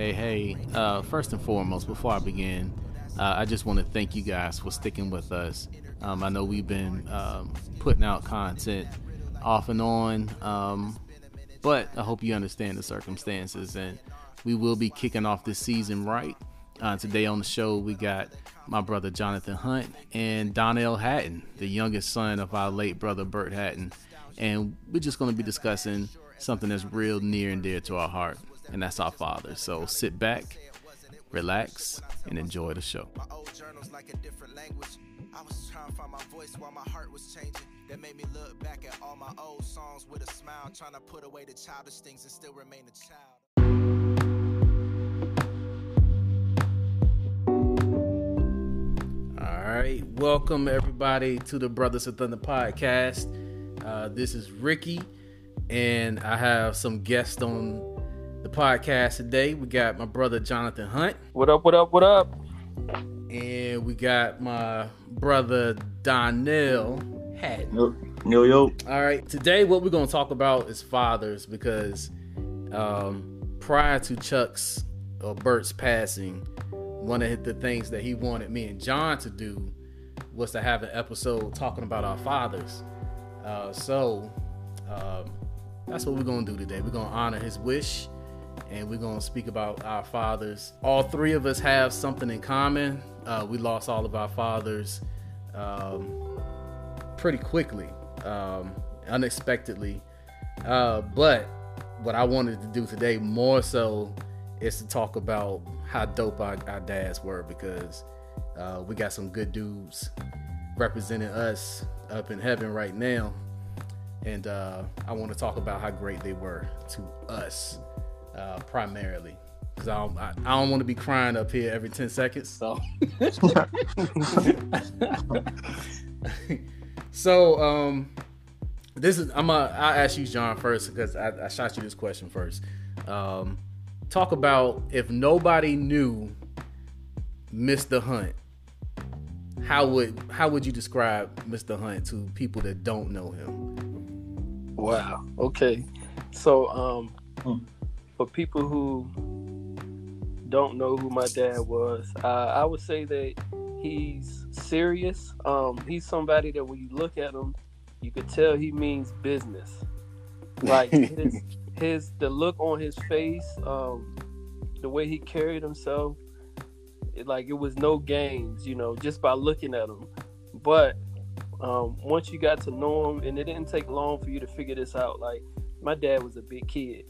hey, hey. Uh, first and foremost, before I begin, uh, I just want to thank you guys for sticking with us. Um, I know we've been um, putting out content off and on, um, but I hope you understand the circumstances. And we will be kicking off this season right. Uh, today on the show, we got my brother Jonathan Hunt and Donnell Hatton, the youngest son of our late brother Bert Hatton. And we're just going to be discussing something that's real near and dear to our heart, and that's our father. So sit back, relax, and enjoy the show. I was trying to find my voice while my heart was changing. That made me look back at all my old songs with a smile, trying to put away the childish things and still remain a child. All right, welcome everybody to the Brothers of Thunder podcast. Uh, this is Ricky and I have some guests on the podcast today. We got my brother Jonathan Hunt. What up? What up? What up? And we got my brother Donnell Hatton. Yo, yo, yo. All right. Today, what we're going to talk about is fathers because um, prior to Chuck's or Bert's passing, one of the things that he wanted me and John to do was to have an episode talking about our fathers. Uh, so, um, that's what we're gonna do today. We're gonna honor his wish and we're gonna speak about our fathers. All three of us have something in common. Uh, we lost all of our fathers um, pretty quickly, um, unexpectedly. Uh, but what I wanted to do today more so is to talk about how dope our, our dads were because uh, we got some good dudes representing us up in heaven right now and uh, I want to talk about how great they were to us uh, primarily. Because I don't, I, I don't want to be crying up here every 10 seconds. So, so um, this is I'm gonna I'll ask you John first because I, I shot you this question first. Um, talk about if nobody knew Mr. Hunt, how would how would you describe Mr. Hunt to people that don't know him? Wow. Okay. So, um, hmm. For people who don't know who my dad was, uh, I would say that he's serious. Um, he's somebody that when you look at him, you could tell he means business. Like his, his the look on his face, um, the way he carried himself, it, like it was no games, you know, just by looking at him. But um, once you got to know him, and it didn't take long for you to figure this out. Like my dad was a big kid.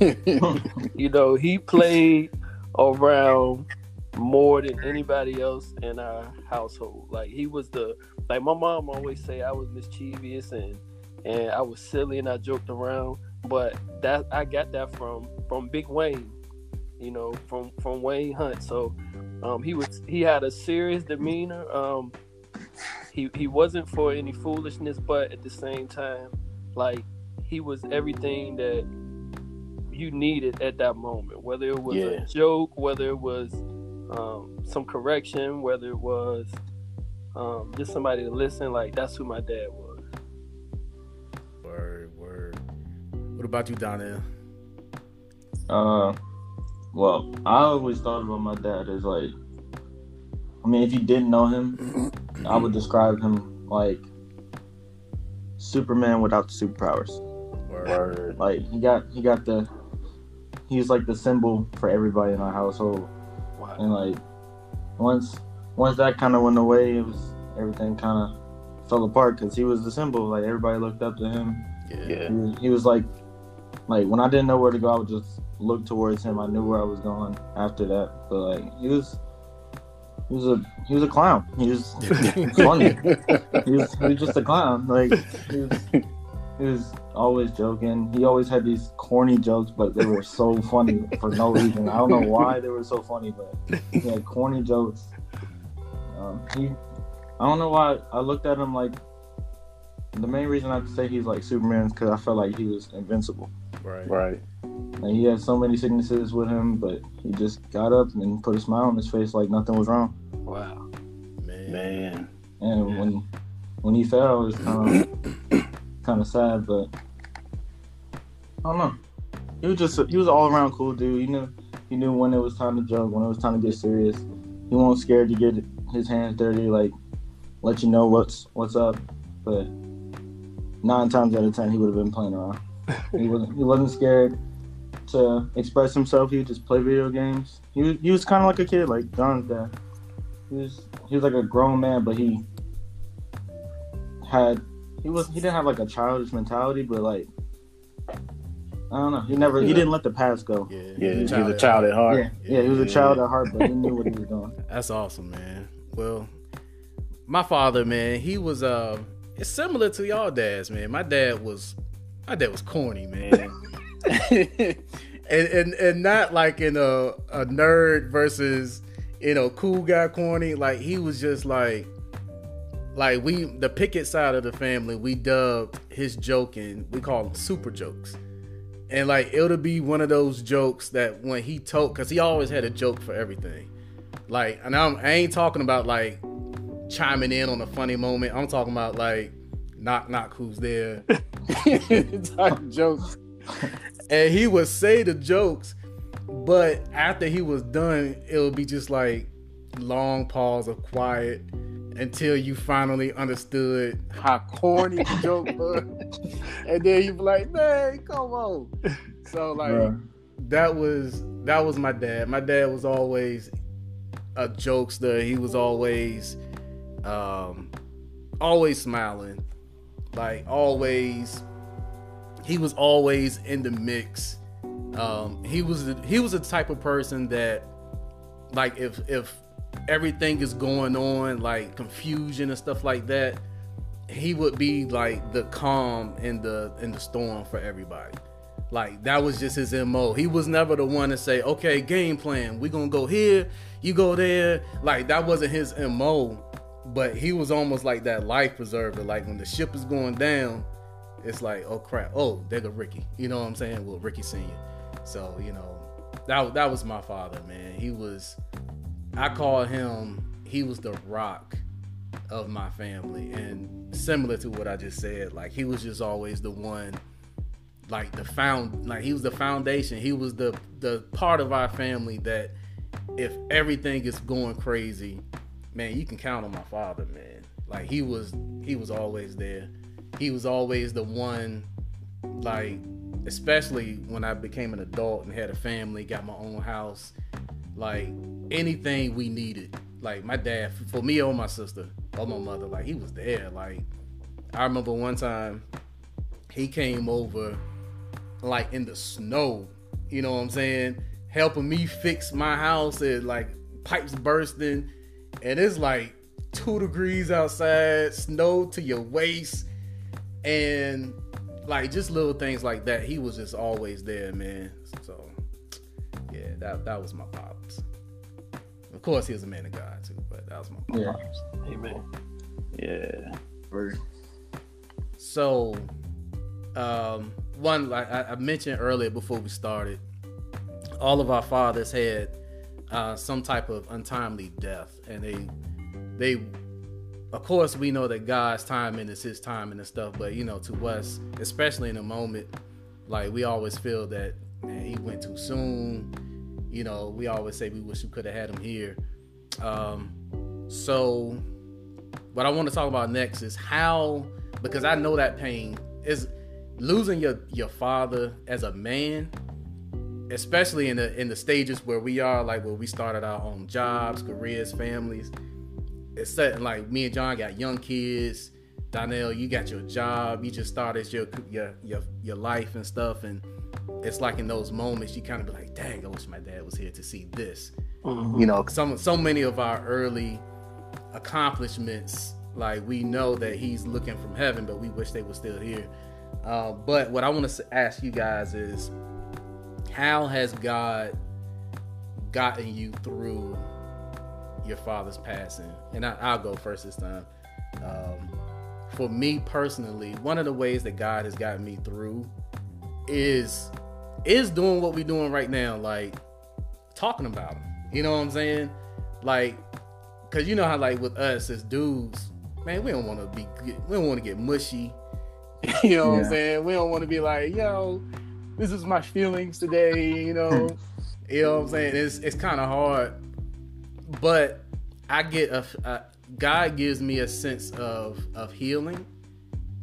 you know, he played around more than anybody else in our household. Like he was the like my mom always say I was mischievous and and I was silly and I joked around. But that I got that from from Big Wayne, you know, from from Wayne Hunt. So um, he was he had a serious demeanor. Um, he he wasn't for any foolishness, but at the same time, like he was everything that you needed at that moment. Whether it was yeah. a joke, whether it was um, some correction, whether it was um, just somebody to listen. Like that's who my dad was. Word, word. What about you, Donnell? Uh, well, I always thought about my dad as like, I mean, if you didn't know him, I would describe him like Superman without the superpowers. Word. Like he got he got the he's like the symbol for everybody in our household. Wow. And like once once that kind of went away, it was everything kind of fell apart because he was the symbol. Like everybody looked up to him. Yeah. He was, he was like like when I didn't know where to go, I would just look towards him. I knew where I was going after that. But like he was he was a he was a clown. He was funny. he, was, he was just a clown. Like he was, he was always joking. He always had these corny jokes, but they were so funny for no reason. I don't know why they were so funny, but he had corny jokes. Um, he, I don't know why I looked at him like. The main reason I say he's like Superman is because I felt like he was invincible. Right. Right. And he had so many sicknesses with him, but he just got up and put a smile on his face like nothing was wrong. Wow, man. man. And yeah. when when he fell, it was kind of kind of sad, but I don't know. He was just he was all around cool dude. You know, he knew when it was time to joke, when it was time to get serious. He wasn't scared to get his hands dirty, like let you know what's what's up. But nine times out of ten, he would have been playing around. he wasn't he wasn't scared to express himself. He would just play video games. He was, he was kind of like a kid, like John's dad. He was he was like a grown man, but he had he was he didn't have like a childish mentality, but like I don't know. He never he didn't let the past go. Yeah, yeah. He was a child at heart. Yeah, yeah, he was a child at heart, but he knew what he was doing. That's awesome, man. Well, my father, man, he was uh it's similar to y'all dads, man. My dad was my dad was corny, man. and, and and not like in a a nerd versus you know cool guy corny. Like he was just like like we the picket side of the family, we dubbed his joking, we call them super jokes. And like it'll be one of those jokes that when he told, cause he always had a joke for everything. Like, and I'm, I ain't talking about like chiming in on a funny moment. I'm talking about like knock knock who's there type jokes. And he would say the jokes, but after he was done, it would be just like long pause of quiet until you finally understood how corny the joke was. and then you be like, man, come on. So like that was that was my dad. My dad was always a jokester. He was always um always smiling. Like always he was always in the mix. Um he was he was the type of person that like if if everything is going on, like confusion and stuff like that, he would be like the calm in the in the storm for everybody. Like that was just his MO. He was never the one to say, okay, game plan, we gonna go here, you go there. Like that wasn't his MO. But he was almost like that life preserver. Like when the ship is going down, it's like, oh crap, oh, there go Ricky. You know what I'm saying? Well, Ricky Senior. So, you know, that that was my father, man. He was I call him he was the rock of my family. And similar to what I just said like he was just always the one like the found like he was the foundation. He was the the part of our family that if everything is going crazy man you can count on my father man. Like he was he was always there. He was always the one like especially when I became an adult and had a family got my own house like anything we needed. Like my dad, for me or my sister or my mother, like he was there. Like I remember one time he came over like in the snow, you know what I'm saying, helping me fix my house and like pipes bursting and it's like two degrees outside, snow to your waist and like just little things like that. He was just always there, man. So yeah, that that was my pops. Of course, he was a man of God too, but that was my pops. Yeah. Amen. Yeah. So, um, one like I, I mentioned earlier before we started, all of our fathers had uh, some type of untimely death, and they they of course we know that God's timing is his timing and stuff, but you know, to us, especially in a moment, like we always feel that man, he went too soon. You know, we always say we wish we could have had him here. Um, so what I want to talk about next is how because I know that pain is losing your your father as a man especially in the in the stages where we are like where we started our own jobs careers families it's certain like me and john got young kids donnell you got your job you just started your your your, your life and stuff and it's like in those moments you kind of be like, dang, I wish my dad was here to see this. Mm-hmm. You know, some so many of our early accomplishments, like we know that he's looking from heaven, but we wish they were still here. Uh, but what I want to ask you guys is, how has God gotten you through your father's passing? And I, will go first this time. Um, for me personally, one of the ways that God has gotten me through is is doing what we're doing right now, like talking about them. You know what I'm saying? Like, cause you know how like with us as dudes, man, we don't want to be, we don't want to get mushy. you know yeah. what I'm saying? We don't want to be like, yo, this is my feelings today. You know, hmm. You know what I'm saying? It's it's kind of hard, but I get a, a God gives me a sense of of healing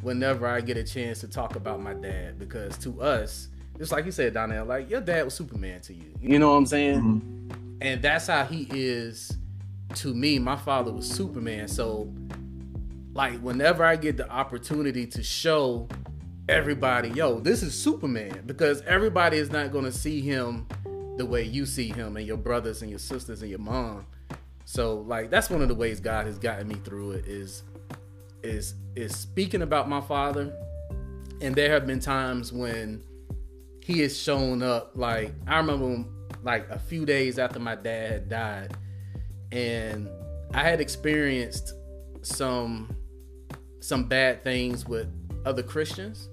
whenever I get a chance to talk about my dad because to us, just like you said, Donnell, like your dad was Superman to you. You know what I'm saying? Mm-hmm. And that's how he is to me. My father was Superman. So like whenever I get the opportunity to show everybody, yo, this is Superman, because everybody is not gonna see him the way you see him and your brothers and your sisters and your mom. So like that's one of the ways God has gotten me through it is is is speaking about my father. And there have been times when he has shown up like I remember when, like a few days after my dad had died and I had experienced some some bad things with other Christians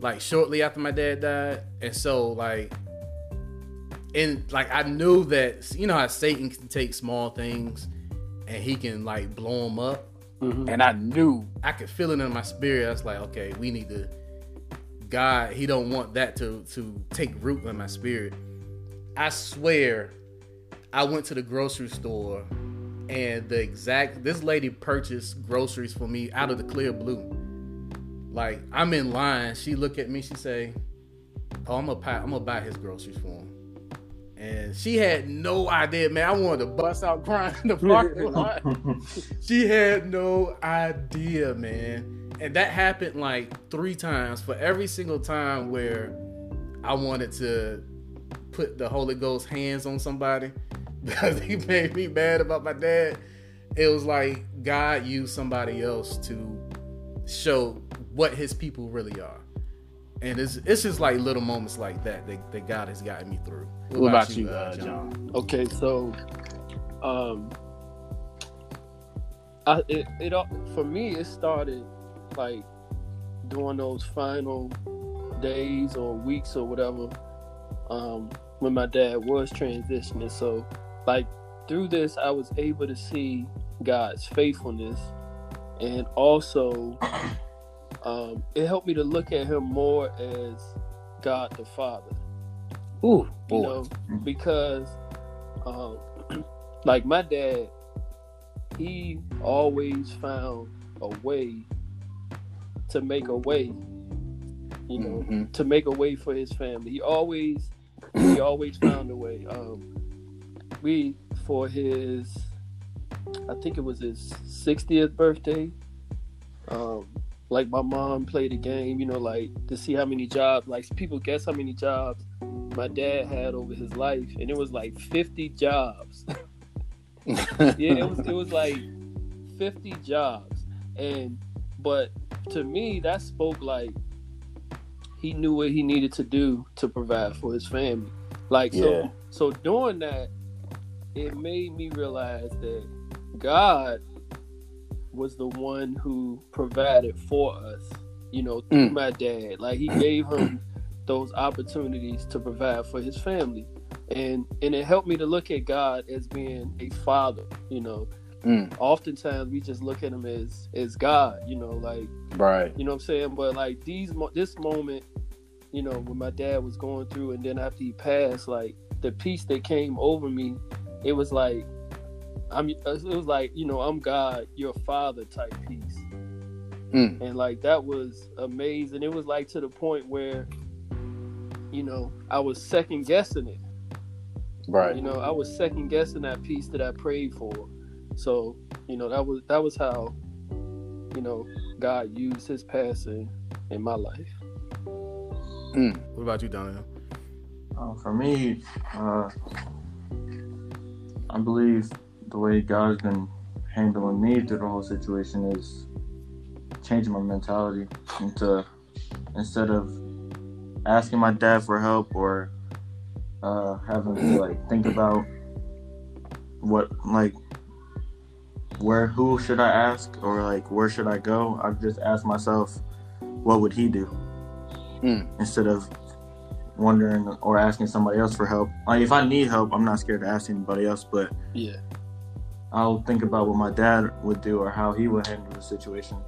like shortly after my dad died and so like and like I knew that you know how Satan can take small things and he can like blow them up. Mm-hmm. And I knew I could feel it in my spirit. I was like, okay, we need to. God, He don't want that to to take root in my spirit. I swear, I went to the grocery store, and the exact this lady purchased groceries for me out of the clear blue. Like I'm in line, she look at me, she say, "Oh, I'm gonna buy, I'm gonna buy his groceries for him." And she had no idea, man. I wanted to bust out crying in the parking lot. she had no idea, man. And that happened like three times for every single time where I wanted to put the Holy Ghost hands on somebody because he made me mad about my dad. It was like God used somebody else to show what his people really are and it's it's just like little moments like that that, that God has gotten me through. What, what about, about, you, uh, John? John? Okay, so, um, I it, it all, for me it started like during those final days or weeks or whatever, um, when my dad was transitioning. So, like through this, I was able to see God's faithfulness, and also um, it helped me to look at him more as God the Father. Ooh, boy. you know, because um, like my dad, he always found a way to make a way. You know, mm-hmm. to make a way for his family. He always, he always found a way. Um, we for his, I think it was his 60th birthday. Um, like my mom played a game, you know, like to see how many jobs, like people guess how many jobs my dad had over his life, and it was like 50 jobs. yeah, it was it was like 50 jobs, and but to me that spoke like he knew what he needed to do to provide for his family. Like yeah. so, so doing that, it made me realize that God was the one who provided for us, you know, through mm. my dad. Like he gave him those opportunities to provide for his family. And and it helped me to look at God as being a father, you know. Mm. Oftentimes we just look at him as as God, you know, like right. You know what I'm saying? But like these this moment, you know, when my dad was going through and then after he passed, like the peace that came over me, it was like I'm it was like you know I'm God, your father type piece, mm. and like that was amazing. It was like to the point where you know I was second guessing it. Right. You know I was second guessing that piece that I prayed for. So you know that was that was how you know God used His passing in my life. Mm. What about you, Donnell? Uh, for me, uh, I believe the way God's been handling me through the whole situation is changing my mentality into instead of asking my dad for help or uh, having to like think about what like where who should I ask or like where should I go? I've just asked myself, what would he do? Mm. Instead of wondering or asking somebody else for help. Like if I need help, I'm not scared to ask anybody else. But yeah, I'll think about what my dad would do or how he would handle the situation.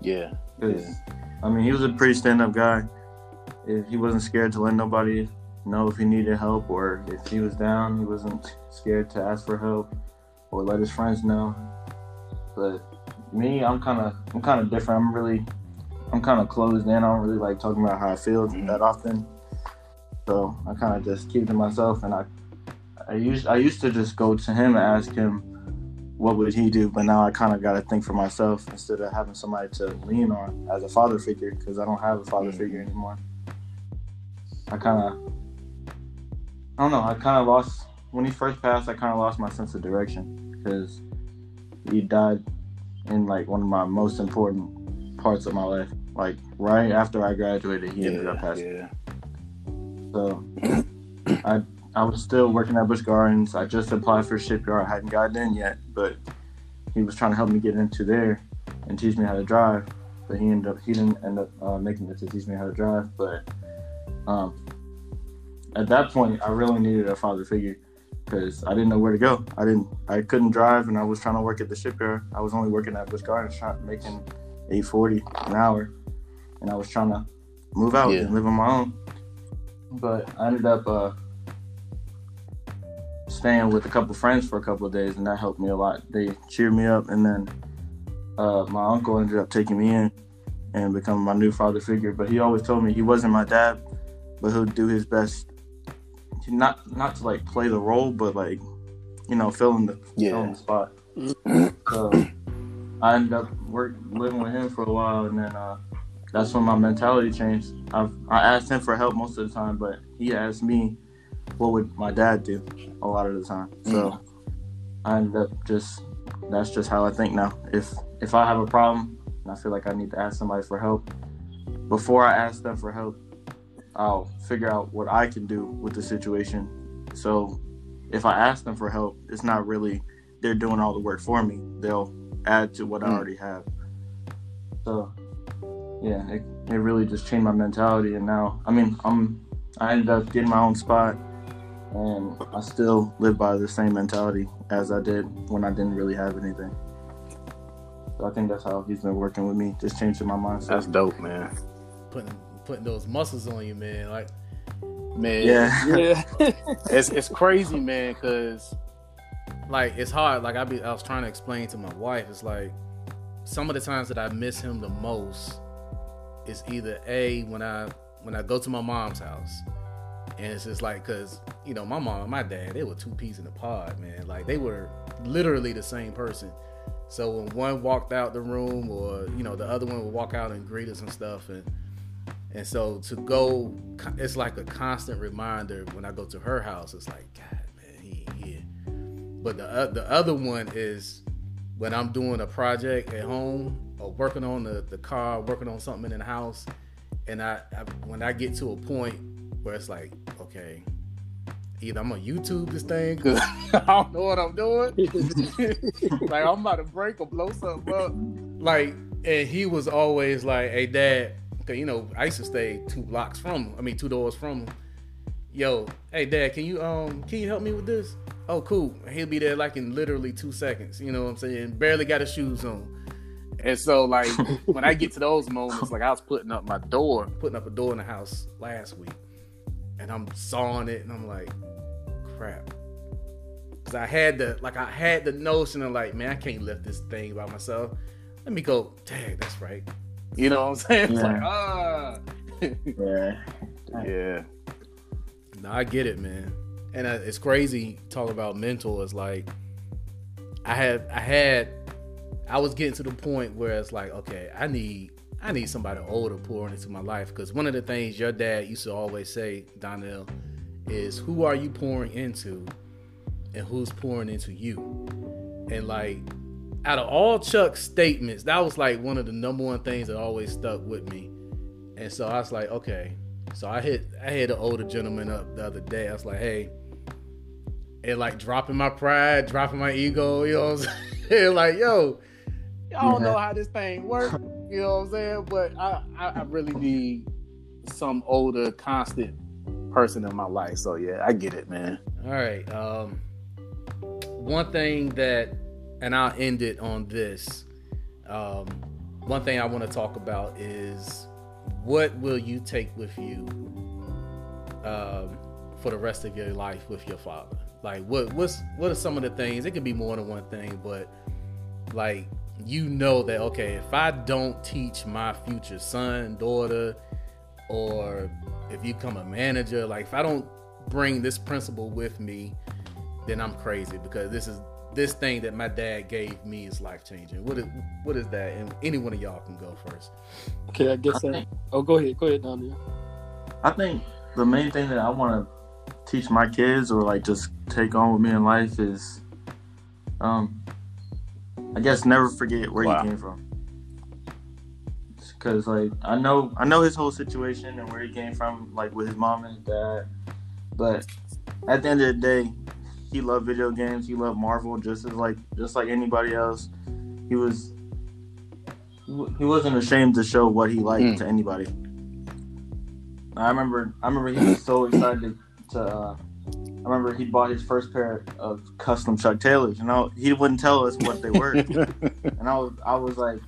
Yeah. yeah. I mean, he was a pretty stand up guy. He wasn't scared to let nobody know if he needed help or if he was down. He wasn't scared to ask for help or let his friends know. But me, I'm kind of I'm kind of different. I'm really I'm kind of closed in. I don't really like talking about how I feel mm-hmm. that often. So I kind of just keep to myself, and I I used I used to just go to him and ask him what would he do, but now I kind of got to think for myself instead of having somebody to lean on as a father figure because I don't have a father mm-hmm. figure anymore. I kind of I don't know. I kind of lost when he first passed. I kind of lost my sense of direction because he died in like one of my most important parts of my life. Like right after I graduated, he yeah, ended up passing. Yeah. So I I was still working at Busch Gardens. I just applied for shipyard. I hadn't gotten in yet, but he was trying to help me get into there and teach me how to drive. But he ended up he didn't end up uh, making it to teach me how to drive. But um, at that point, I really needed a father figure because I didn't know where to go. I didn't, I couldn't drive, and I was trying to work at the shipyard. I was only working at Busch Gardens, trying making eight forty an hour, and I was trying to move out yeah. and live on my own. But I ended up uh, staying with a couple friends for a couple of days, and that helped me a lot. They cheered me up, and then uh, my uncle ended up taking me in and becoming my new father figure. But he always told me he wasn't my dad, but he'll do his best not not to like play the role, but like you know, fill in the yeah. fill in the spot. so I ended up work living with him for a while, and then uh, that's when my mentality changed. I've, I asked him for help most of the time, but he asked me what would my dad do a lot of the time. So mm. I ended up just that's just how I think now. If if I have a problem and I feel like I need to ask somebody for help, before I ask them for help, I'll figure out what I can do with the situation. So if I ask them for help, it's not really they're doing all the work for me. They'll add to what mm. I already have. So yeah, it, it really just changed my mentality and now I mean I'm I ended up getting my own spot and I still live by the same mentality as I did when I didn't really have anything. So I think that's how he's been working with me, just changing my mindset. That's dope, man. Putting putting those muscles on you, man. Like, man, yeah, yeah. it's it's crazy, man, because like it's hard. Like I be, I was trying to explain to my wife. It's like some of the times that I miss him the most is either a when I when I go to my mom's house. And it's just like, cause you know, my mom and my dad, they were two peas in a pod, man. Like they were literally the same person. So when one walked out the room, or you know, the other one would walk out and greet us and stuff, and and so to go, it's like a constant reminder when I go to her house. It's like, God, man, he ain't here. But the uh, the other one is when I'm doing a project at home or working on the, the car, working on something in the house, and I, I when I get to a point where it's like, okay, either I'm gonna YouTube this thing because I don't know what I'm doing, like I'm about to break or blow something up, like. And he was always like, "Hey, Dad, Cause you know I used to stay two blocks from him. I mean two doors from him. Yo, hey dad, can you um can you help me with this? Oh cool. He'll be there like in literally two seconds. You know what I'm saying? Barely got his shoes on. And so like when I get to those moments, like I was putting up my door, putting up a door in the house last week, and I'm sawing it, and I'm like, crap. Cause I had the like I had the notion of like, man, I can't lift this thing by myself. Let me go. Dang, that's right. You know what I'm saying? It's like, ah. yeah. yeah. No, I get it, man. And uh, it's crazy talk about mental. Is like, I had, I had, I was getting to the point where it's like, okay, I need, I need somebody older pouring into my life. Because one of the things your dad used to always say, Donnell, is who are you pouring into, and who's pouring into you. And like, out of all Chuck's statements, that was like one of the number one things that always stuck with me. And so I was like, okay. So I hit I hit an older gentleman up the other day. I was like, hey, and like dropping my pride, dropping my ego, you know what I'm saying? like, yo, y'all don't know how this thing works, you know what I'm saying? But I, I, I really need some older, constant person in my life. So yeah, I get it, man. All right. Um one thing that and I'll end it on this. Um, one thing I want to talk about is what will you take with you um, for the rest of your life with your father? Like what what's what are some of the things? It could be more than one thing, but like you know that okay, if I don't teach my future son, daughter, or if you become a manager, like if I don't bring this principle with me, then I'm crazy because this is this thing that my dad gave me is life changing. What is what is that? And any one of y'all can go first. Okay, I guess. I I, think, oh, go ahead. Go ahead, Daniel. I think the main thing that I want to teach my kids or like just take on with me in life is, um, I guess never forget where wow. you came from. Cause like I know I know his whole situation and where he came from, like with his mom and his dad. But at the end of the day, he loved video games. He loved Marvel just as like just like anybody else. He was he wasn't ashamed to show what he liked mm. to anybody. I remember I remember he was so excited to uh, I remember he bought his first pair of custom Chuck Taylors, you know, he wouldn't tell us what they were. and I was I was like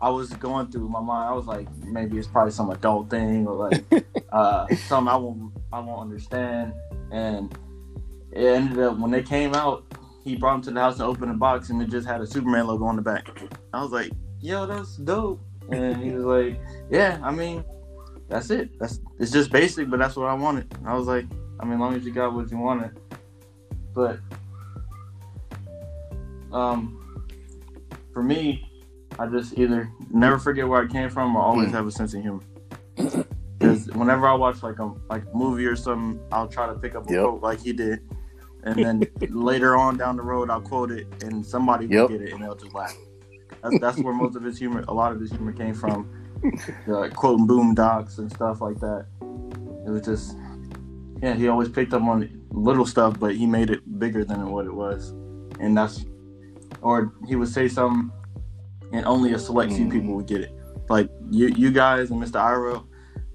I was going through my mind. I was like, maybe it's probably some adult thing or like uh, something I won't I won't understand. And it ended up when they came out, he brought them to the house and opened the box, and it just had a Superman logo on the back. I was like, "Yo, that's dope." And he was like, "Yeah, I mean, that's it. That's it's just basic, but that's what I wanted." And I was like, "I mean, as long as you got what you wanted." But um, for me, I just either never forget where I came from or always mm. have a sense of humor. Because whenever I watch like a like movie or something, I'll try to pick up a yep. quote like he did, and then later on down the road I'll quote it and somebody will get it and they'll just laugh. That's, that's where most of his humor, a lot of his humor came from, like quoting docs and stuff like that. It was just, yeah, he always picked up on little stuff, but he made it bigger than what it was, and that's, or he would say something, and only a select few people mm. would get it. Like you, you guys and Mr. Iro.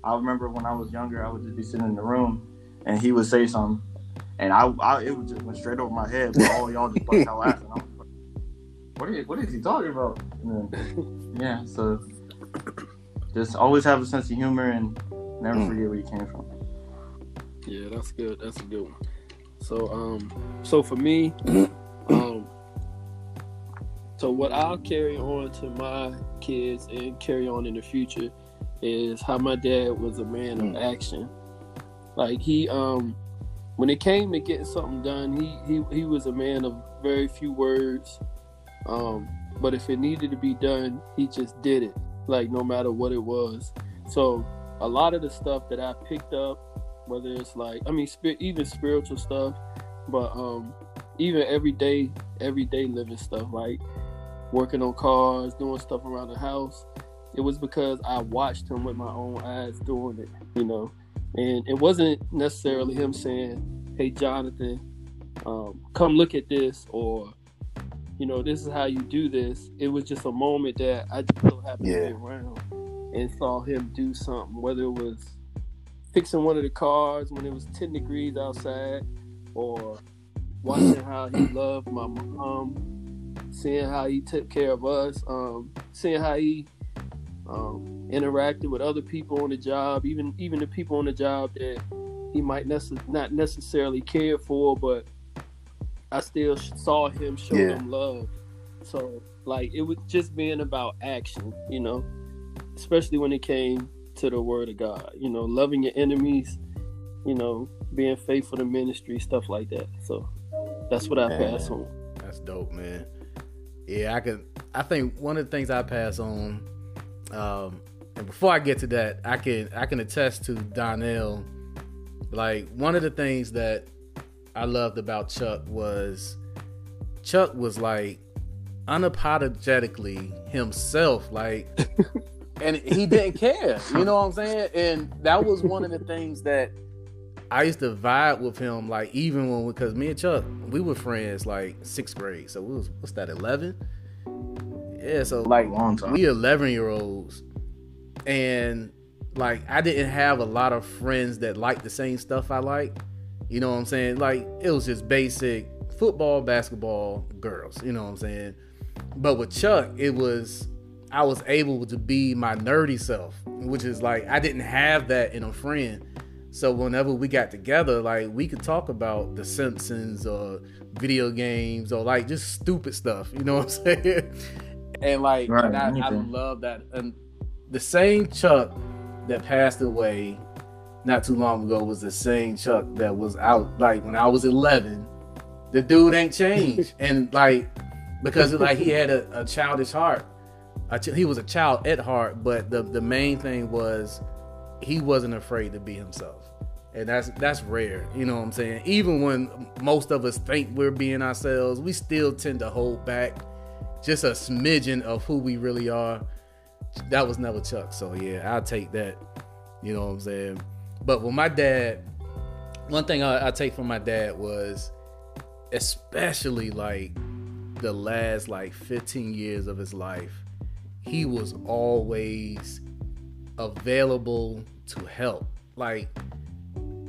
I remember when I was younger, I would just be sitting in the room, and he would say something, and I, I it would just went straight over my head. But all y'all just bust out laughing. I was like, what, are what is he talking about? Then, yeah, so just always have a sense of humor and never mm. forget where you came from. Yeah, that's good. That's a good one. So, um, so for me, um, so what I'll carry on to my kids and carry on in the future is how my dad was a man of mm. action. Like he, um, when it came to getting something done, he he he was a man of very few words. Um, but if it needed to be done, he just did it. Like no matter what it was. So a lot of the stuff that I picked up, whether it's like I mean, even spiritual stuff, but um, even everyday everyday living stuff like working on cars, doing stuff around the house. It was because I watched him with my own eyes doing it, you know. And it wasn't necessarily him saying, "Hey, Jonathan, um, come look at this," or you know, this is how you do this. It was just a moment that I just so happened yeah. to be around and saw him do something, whether it was fixing one of the cars when it was 10 degrees outside, or watching how he loved my mom, seeing how he took care of us, um, seeing how he um, interacted with other people on the job, even even the people on the job that he might nece- not necessarily care for, but I still saw him show yeah. them love. So like it was just being about action, you know, especially when it came to the word of God, you know, loving your enemies, you know, being faithful to ministry, stuff like that. So that's what I man, pass on. That's dope, man. Yeah, I could. I think one of the things I pass on um, and before I get to that, I can I can attest to Donnell. Like one of the things that I loved about Chuck was Chuck was like unapologetically himself, like and he didn't care. You know what I'm saying? And that was one of the things that I used to vibe with him, like even when because me and Chuck, we were friends like sixth grade. So we was what's that, eleven? Yeah, so like long time. we eleven year olds, and like I didn't have a lot of friends that liked the same stuff I like. You know what I'm saying? Like it was just basic football, basketball, girls. You know what I'm saying? But with Chuck, it was I was able to be my nerdy self, which is like I didn't have that in a friend. So whenever we got together, like we could talk about The Simpsons or video games or like just stupid stuff. You know what I'm saying? and like, right, and I, I love that. And the same Chuck that passed away not too long ago was the same Chuck that was out like when I was 11. The dude ain't changed, and like because like he had a, a childish heart. He was a child at heart, but the the main thing was he wasn't afraid to be himself. And that's that's rare, you know what I'm saying? Even when most of us think we're being ourselves, we still tend to hold back just a smidgen of who we really are. That was never Chuck. So yeah, I'll take that. You know what I'm saying? But with my dad, one thing I, I take from my dad was especially like the last like 15 years of his life, he was always available to help. Like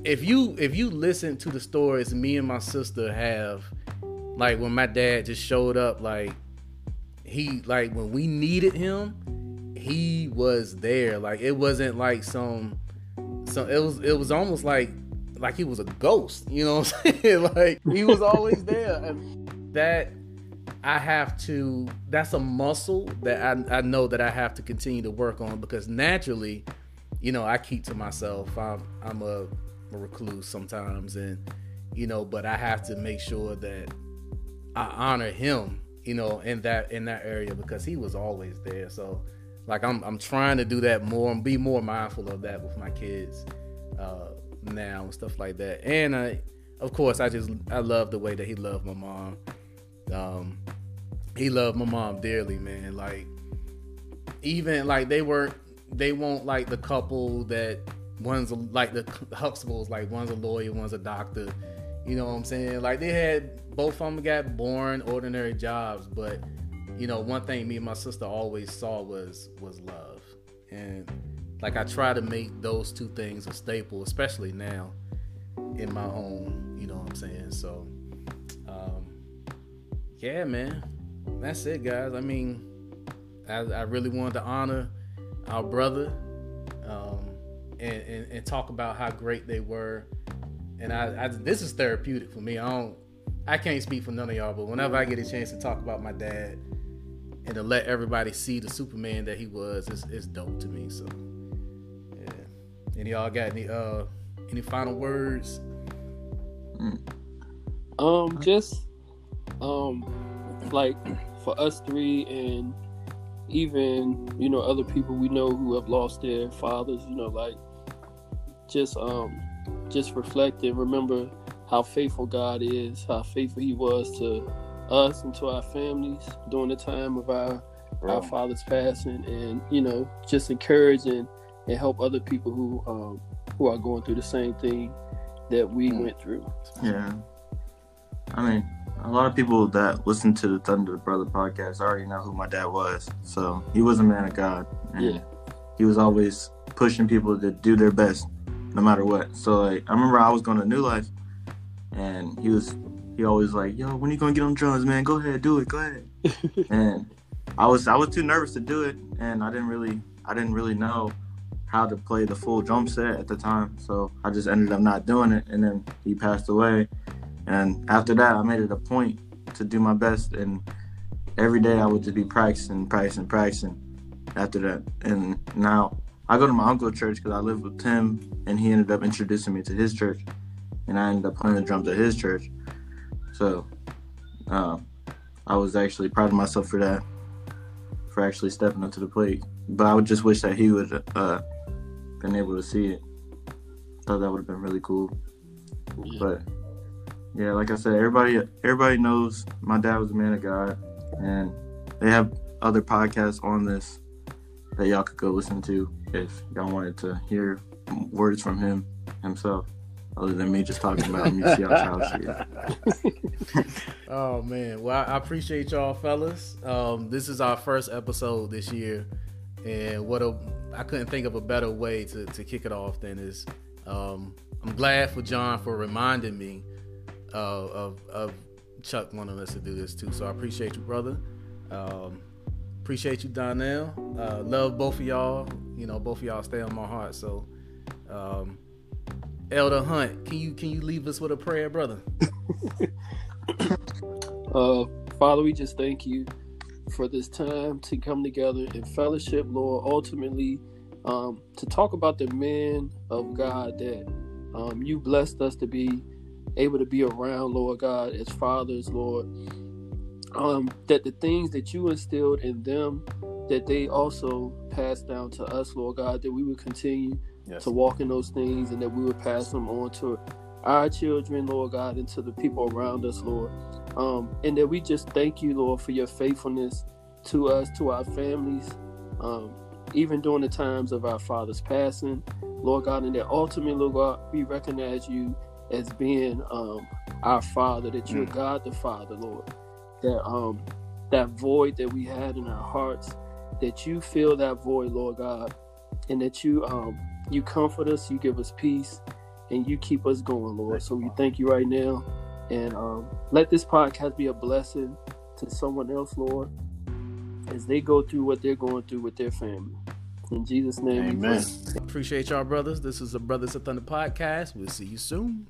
if you if you listen to the stories me and my sister have, like when my dad just showed up, like he like when we needed him, he was there. Like it wasn't like some some it was it was almost like like he was a ghost, you know what I'm saying? like he was always there. And that I have to that's a muscle that I, I know that I have to continue to work on because naturally, you know, I keep to myself. I'm I'm a, a recluse sometimes and you know, but I have to make sure that I honor him, you know, in that in that area because he was always there. So like I'm I'm trying to do that more and be more mindful of that with my kids uh now and stuff like that. And I of course I just I love the way that he loved my mom. Um, he loved my mom dearly, man. Like even like they weren't they won't like the couple that one's like the Huxtables, like one's a lawyer, one's a doctor. You know what I'm saying? Like they had both of them got born ordinary jobs, but you know one thing me and my sister always saw was was love, and like I try to make those two things a staple, especially now in my home. You know what I'm saying? So yeah, man, that's it, guys. I mean, I, I really wanted to honor our brother um, and, and, and talk about how great they were. And I, I, this is therapeutic for me. I don't, I can't speak for none of y'all, but whenever I get a chance to talk about my dad and to let everybody see the Superman that he was, it's, it's dope to me. So, yeah. Any y'all got any uh any final words? Um, just um like for us three and even you know other people we know who have lost their fathers you know like just um just reflect and remember how faithful god is how faithful he was to us and to our families during the time of our right. our father's passing and you know just encourage and, and help other people who um who are going through the same thing that we mm. went through yeah i mean a lot of people that listen to the Thunder Brother podcast already know who my dad was. So he was a man of God. yeah. He was always pushing people to do their best, no matter what. So like, I remember I was going to New Life, and he was he always like, "Yo, when you gonna get on drums, man? Go ahead, do it. Go ahead." and I was I was too nervous to do it, and I didn't really I didn't really know how to play the full drum set at the time. So I just ended up not doing it, and then he passed away. And after that, I made it a point to do my best. And every day I would just be practicing, practicing, practicing after that. And now I go to my uncle's church because I live with Tim, and he ended up introducing me to his church. And I ended up playing the drums at his church. So uh, I was actually proud of myself for that, for actually stepping up to the plate. But I would just wish that he would uh, been able to see it. Thought that would have been really cool. But yeah, like I said, everybody everybody knows my dad was a man of God, and they have other podcasts on this that y'all could go listen to if y'all wanted to hear words from him himself, other than me just talking about how oh man, well I appreciate y'all, fellas. Um, this is our first episode this year, and what a I couldn't think of a better way to to kick it off than is. Um, I'm glad for John for reminding me of of Chuck wanting us to do this too. So I appreciate you, brother. Um, appreciate you, Donnell. Uh, love both of y'all. You know, both of y'all stay on my heart. So um, Elder Hunt, can you can you leave us with a prayer, brother? uh, Father, we just thank you for this time to come together in fellowship, Lord. Ultimately, um, to talk about the men of God that um, you blessed us to be able to be around, Lord God, as fathers, Lord. Um, that the things that you instilled in them, that they also passed down to us, Lord God, that we would continue yes. to walk in those things and that we would pass them on to our children, Lord God, and to the people around us, Lord. Um, and that we just thank you, Lord, for your faithfulness to us, to our families, um, even during the times of our father's passing, Lord God, and that ultimately, Lord God, we recognize you as being um, our Father, that you're mm. God the Father, Lord. That um, that void that we had in our hearts, that you fill that void, Lord God, and that you um, you comfort us, you give us peace, and you keep us going, Lord. So we thank you right now. And um, let this podcast be a blessing to someone else, Lord, as they go through what they're going through with their family. In Jesus' name, Amen. Appreciate y'all, brothers. This is the Brothers of Thunder podcast. We'll see you soon.